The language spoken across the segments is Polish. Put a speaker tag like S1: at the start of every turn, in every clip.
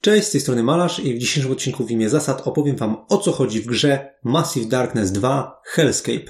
S1: Cześć, z tej strony Malarz i w dzisiejszym odcinku w imię zasad opowiem Wam o co chodzi w grze Massive Darkness 2 Hellscape.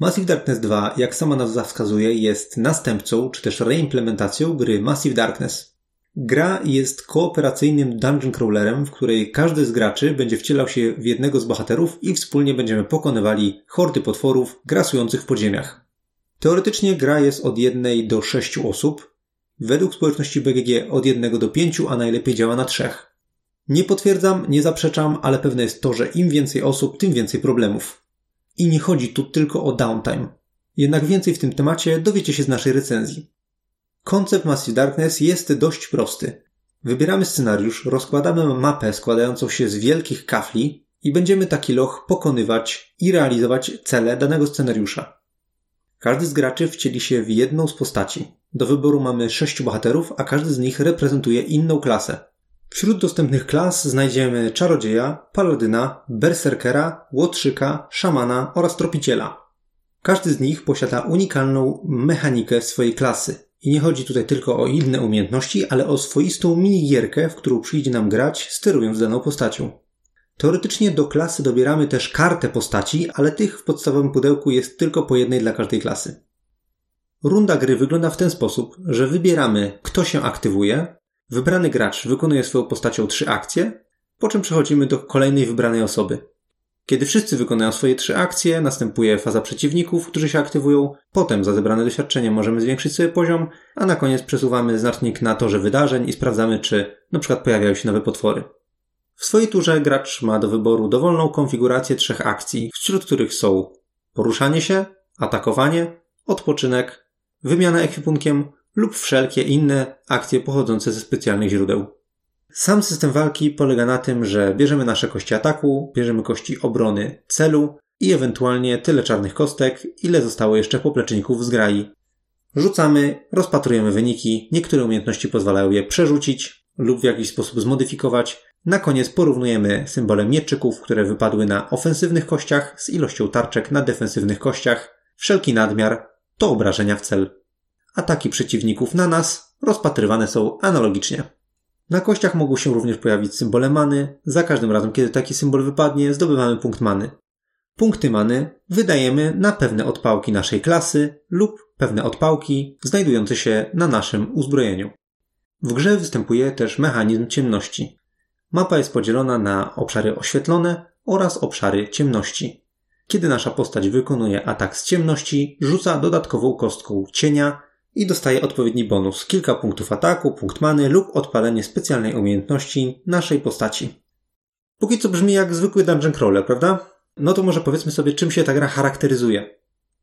S1: Massive Darkness 2, jak sama nazwa wskazuje, jest następcą czy też reimplementacją gry Massive Darkness. Gra jest kooperacyjnym dungeon crawlerem, w której każdy z graczy będzie wcielał się w jednego z bohaterów i wspólnie będziemy pokonywali hordy potworów grasujących w podziemiach. Teoretycznie gra jest od jednej do sześciu osób. Według społeczności BGG od jednego do pięciu, a najlepiej działa na trzech. Nie potwierdzam, nie zaprzeczam, ale pewne jest to, że im więcej osób, tym więcej problemów. I nie chodzi tu tylko o downtime. Jednak więcej w tym temacie dowiecie się z naszej recenzji. Koncept Massive Darkness jest dość prosty. Wybieramy scenariusz, rozkładamy mapę składającą się z wielkich kafli i będziemy taki loch pokonywać i realizować cele danego scenariusza. Każdy z graczy wcieli się w jedną z postaci. Do wyboru mamy sześciu bohaterów, a każdy z nich reprezentuje inną klasę. Wśród dostępnych klas znajdziemy czarodzieja, paladyna, berserkera, łotrzyka, szamana oraz tropiciela. Każdy z nich posiada unikalną mechanikę swojej klasy. I nie chodzi tutaj tylko o inne umiejętności, ale o swoistą minigierkę, w którą przyjdzie nam grać, sterując daną postacią. Teoretycznie do klasy dobieramy też kartę postaci, ale tych w podstawowym pudełku jest tylko po jednej dla każdej klasy. Runda gry wygląda w ten sposób, że wybieramy, kto się aktywuje, wybrany gracz wykonuje swoją postacią trzy akcje, po czym przechodzimy do kolejnej wybranej osoby. Kiedy wszyscy wykonają swoje trzy akcje, następuje faza przeciwników, którzy się aktywują, potem za zebrane doświadczenie możemy zwiększyć sobie poziom, a na koniec przesuwamy znacznik na torze wydarzeń i sprawdzamy, czy przykład pojawiają się nowe potwory. W swojej turze gracz ma do wyboru dowolną konfigurację trzech akcji, wśród których są poruszanie się, atakowanie, odpoczynek, wymiana ekwipunkiem lub wszelkie inne akcje pochodzące ze specjalnych źródeł. Sam system walki polega na tym, że bierzemy nasze kości ataku, bierzemy kości obrony celu i ewentualnie tyle czarnych kostek, ile zostało jeszcze popleczników z grai. Rzucamy, rozpatrujemy wyniki, niektóre umiejętności pozwalają je przerzucić lub w jakiś sposób zmodyfikować. Na koniec porównujemy symbole mieczyków, które wypadły na ofensywnych kościach z ilością tarczek na defensywnych kościach. Wszelki nadmiar to obrażenia w cel. Ataki przeciwników na nas rozpatrywane są analogicznie. Na kościach mogą się również pojawić symbole many. Za każdym razem, kiedy taki symbol wypadnie, zdobywamy punkt many. Punkty many wydajemy na pewne odpałki naszej klasy lub pewne odpałki znajdujące się na naszym uzbrojeniu. W grze występuje też mechanizm ciemności. Mapa jest podzielona na obszary oświetlone oraz obszary ciemności. Kiedy nasza postać wykonuje atak z ciemności, rzuca dodatkową kostką cienia i dostaje odpowiedni bonus, kilka punktów ataku, punkt many lub odpalenie specjalnej umiejętności naszej postaci. Póki co brzmi jak zwykły dungeon crawler, prawda? No to może powiedzmy sobie, czym się ta gra charakteryzuje.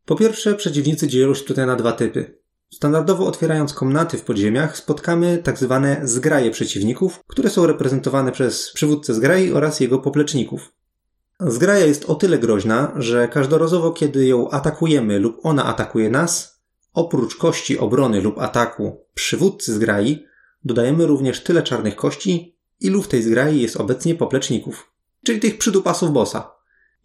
S1: Po pierwsze, przeciwnicy dzielą się tutaj na dwa typy. Standardowo otwierając komnaty w podziemiach spotkamy tak zwane zgraje przeciwników, które są reprezentowane przez przywódcę zgrai oraz jego popleczników. Zgraja jest o tyle groźna, że każdorazowo kiedy ją atakujemy lub ona atakuje nas, Oprócz kości obrony lub ataku przywódcy zgrai, dodajemy również tyle czarnych kości, ilu w tej zgrai jest obecnie popleczników, czyli tych przydupasów bossa.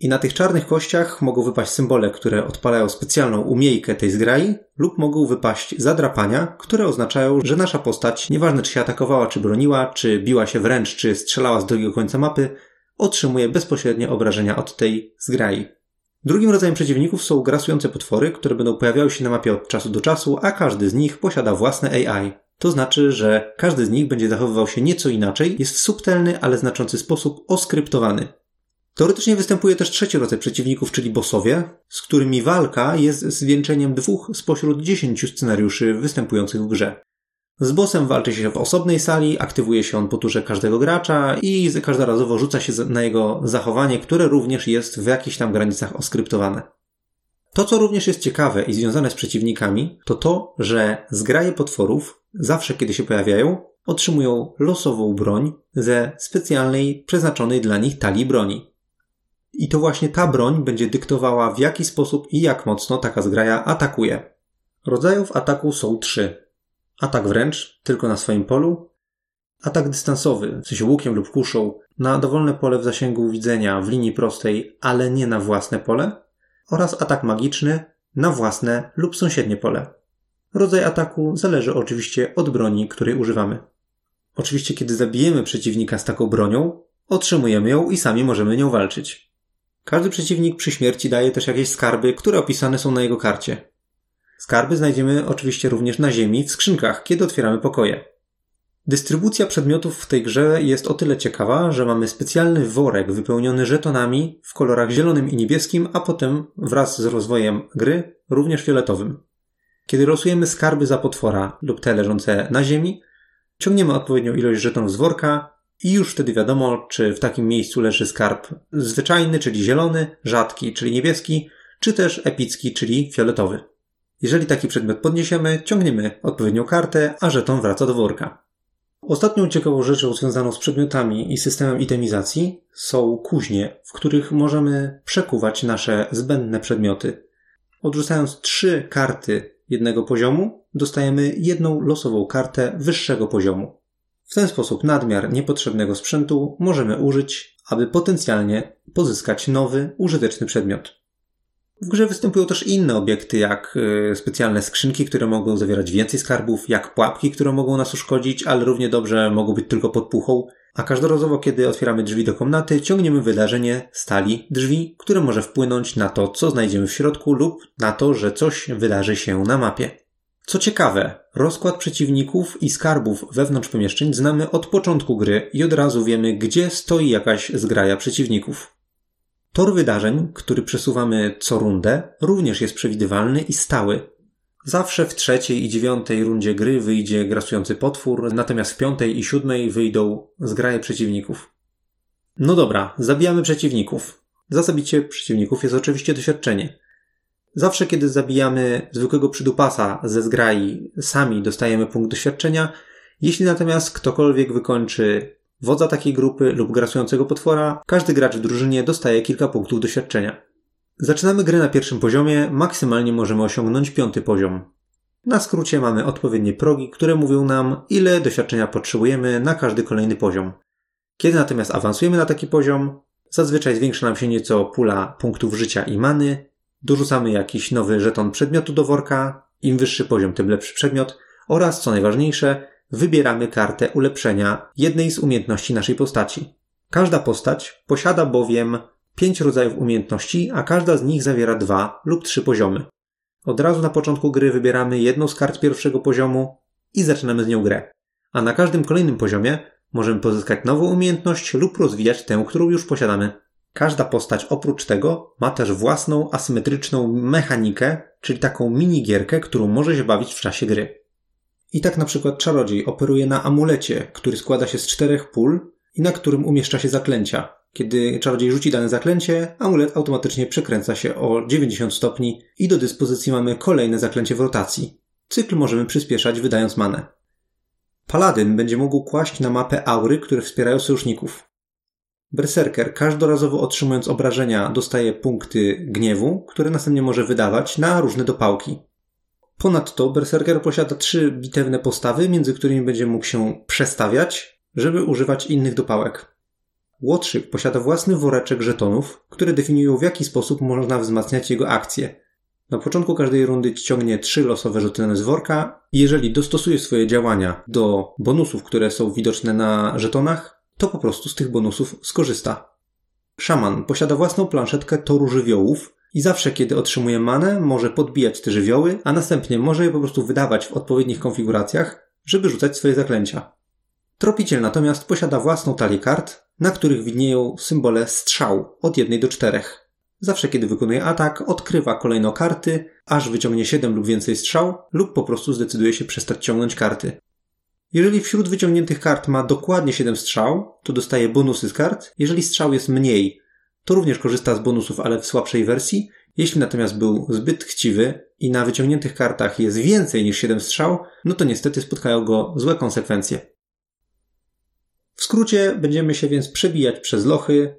S1: I na tych czarnych kościach mogą wypaść symbole, które odpalają specjalną umiejkę tej zgrai, lub mogą wypaść zadrapania, które oznaczają, że nasza postać, nieważne czy się atakowała, czy broniła, czy biła się wręcz, czy strzelała z drugiego końca mapy, otrzymuje bezpośrednie obrażenia od tej zgrai. Drugim rodzajem przeciwników są grasujące potwory, które będą pojawiały się na mapie od czasu do czasu, a każdy z nich posiada własne AI. To znaczy, że każdy z nich będzie zachowywał się nieco inaczej, jest w subtelny, ale znaczący sposób oskryptowany. Teoretycznie występuje też trzeci rodzaj przeciwników, czyli bossowie, z którymi walka jest zwieńczeniem dwóch spośród dziesięciu scenariuszy występujących w grze. Z bossem walczy się w osobnej sali, aktywuje się on po turze każdego gracza i każdorazowo rzuca się na jego zachowanie, które również jest w jakichś tam granicach oskryptowane. To, co również jest ciekawe i związane z przeciwnikami, to to, że zgraje potworów, zawsze kiedy się pojawiają, otrzymują losową broń ze specjalnej, przeznaczonej dla nich talii broni. I to właśnie ta broń będzie dyktowała, w jaki sposób i jak mocno taka zgraja atakuje. Rodzajów ataku są trzy atak wręcz, tylko na swoim polu, atak dystansowy, w sensie łukiem lub kuszą, na dowolne pole w zasięgu widzenia w linii prostej, ale nie na własne pole, oraz atak magiczny na własne lub sąsiednie pole. Rodzaj ataku zależy oczywiście od broni, której używamy. Oczywiście, kiedy zabijemy przeciwnika z taką bronią, otrzymujemy ją i sami możemy nią walczyć. Każdy przeciwnik przy śmierci daje też jakieś skarby, które opisane są na jego karcie. Skarby znajdziemy oczywiście również na ziemi w skrzynkach, kiedy otwieramy pokoje. Dystrybucja przedmiotów w tej grze jest o tyle ciekawa, że mamy specjalny worek wypełniony żetonami w kolorach zielonym i niebieskim, a potem wraz z rozwojem gry również fioletowym. Kiedy losujemy skarby za potwora lub te leżące na ziemi, ciągniemy odpowiednią ilość żetonów z worka i już wtedy wiadomo, czy w takim miejscu leży skarb zwyczajny, czyli zielony, rzadki, czyli niebieski, czy też epicki, czyli fioletowy. Jeżeli taki przedmiot podniesiemy, ciągniemy odpowiednią kartę, a żeton wraca do worka. Ostatnią ciekawą rzeczą związaną z przedmiotami i systemem itemizacji są kuźnie, w których możemy przekuwać nasze zbędne przedmioty. Odrzucając trzy karty jednego poziomu, dostajemy jedną losową kartę wyższego poziomu. W ten sposób nadmiar niepotrzebnego sprzętu możemy użyć, aby potencjalnie pozyskać nowy, użyteczny przedmiot. W grze występują też inne obiekty, jak y, specjalne skrzynki, które mogą zawierać więcej skarbów, jak pułapki, które mogą nas uszkodzić, ale równie dobrze mogą być tylko podpuchą. A każdorazowo, kiedy otwieramy drzwi do komnaty, ciągniemy wydarzenie stali drzwi, które może wpłynąć na to, co znajdziemy w środku lub na to, że coś wydarzy się na mapie. Co ciekawe, rozkład przeciwników i skarbów wewnątrz pomieszczeń znamy od początku gry i od razu wiemy, gdzie stoi jakaś zgraja przeciwników. Tor wydarzeń, który przesuwamy co rundę, również jest przewidywalny i stały. Zawsze w trzeciej i dziewiątej rundzie gry wyjdzie grasujący potwór, natomiast w piątej i siódmej wyjdą zgraje przeciwników. No dobra, zabijamy przeciwników. Za zabicie przeciwników jest oczywiście doświadczenie. Zawsze kiedy zabijamy zwykłego przydupasa ze zgrai, sami dostajemy punkt doświadczenia. Jeśli natomiast ktokolwiek wykończy wodza takiej grupy lub grasującego potwora, każdy gracz w drużynie dostaje kilka punktów doświadczenia. Zaczynamy grę na pierwszym poziomie, maksymalnie możemy osiągnąć piąty poziom. Na skrócie mamy odpowiednie progi, które mówią nam, ile doświadczenia potrzebujemy na każdy kolejny poziom. Kiedy natomiast awansujemy na taki poziom, zazwyczaj zwiększa nam się nieco pula punktów życia i many, dorzucamy jakiś nowy żeton przedmiotu do worka, im wyższy poziom, tym lepszy przedmiot oraz, co najważniejsze, wybieramy kartę ulepszenia jednej z umiejętności naszej postaci. Każda postać posiada bowiem pięć rodzajów umiejętności, a każda z nich zawiera dwa lub trzy poziomy. Od razu na początku gry wybieramy jedną z kart pierwszego poziomu i zaczynamy z nią grę. A na każdym kolejnym poziomie możemy pozyskać nową umiejętność lub rozwijać tę, którą już posiadamy. Każda postać oprócz tego ma też własną asymetryczną mechanikę, czyli taką minigierkę, którą może się bawić w czasie gry. I tak na przykład czarodziej operuje na amulecie, który składa się z czterech pól i na którym umieszcza się zaklęcia. Kiedy czarodziej rzuci dane zaklęcie, amulet automatycznie przekręca się o 90 stopni i do dyspozycji mamy kolejne zaklęcie w rotacji. Cykl możemy przyspieszać wydając manę. Paladyn będzie mógł kłaść na mapę aury, które wspierają sojuszników. Berserker każdorazowo otrzymując obrażenia dostaje punkty gniewu, które następnie może wydawać na różne dopałki. Ponadto Berserker posiada trzy bitewne postawy, między którymi będzie mógł się przestawiać, żeby używać innych dopałek. Łotrzyk posiada własny woreczek żetonów, które definiują w jaki sposób można wzmacniać jego akcje. Na początku każdej rundy ciągnie trzy losowe żetony z worka i jeżeli dostosuje swoje działania do bonusów, które są widoczne na żetonach, to po prostu z tych bonusów skorzysta. Szaman posiada własną planszetkę toru żywiołów, i zawsze, kiedy otrzymuje manę, może podbijać te żywioły, a następnie może je po prostu wydawać w odpowiednich konfiguracjach, żeby rzucać swoje zaklęcia. Tropiciel natomiast posiada własną talię kart, na których widnieją symbole strzał od 1 do 4. Zawsze, kiedy wykonuje atak, odkrywa kolejno karty, aż wyciągnie 7 lub więcej strzał, lub po prostu zdecyduje się przestać ciągnąć karty. Jeżeli wśród wyciągniętych kart ma dokładnie 7 strzał, to dostaje bonusy z kart. Jeżeli strzał jest mniej, to również korzysta z bonusów, ale w słabszej wersji. Jeśli natomiast był zbyt chciwy i na wyciągniętych kartach jest więcej niż 7 strzał, no to niestety spotkają go złe konsekwencje. W skrócie będziemy się więc przebijać przez lochy,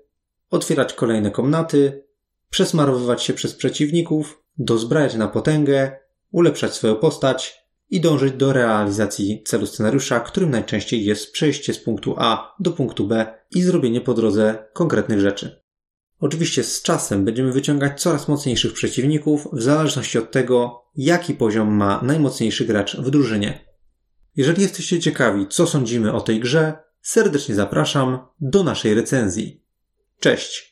S1: otwierać kolejne komnaty, przesmarowywać się przez przeciwników, dozbrajać na potęgę, ulepszać swoją postać i dążyć do realizacji celu scenariusza, którym najczęściej jest przejście z punktu A do punktu B i zrobienie po drodze konkretnych rzeczy. Oczywiście z czasem będziemy wyciągać coraz mocniejszych przeciwników w zależności od tego, jaki poziom ma najmocniejszy gracz w drużynie. Jeżeli jesteście ciekawi, co sądzimy o tej grze, serdecznie zapraszam do naszej recenzji. Cześć!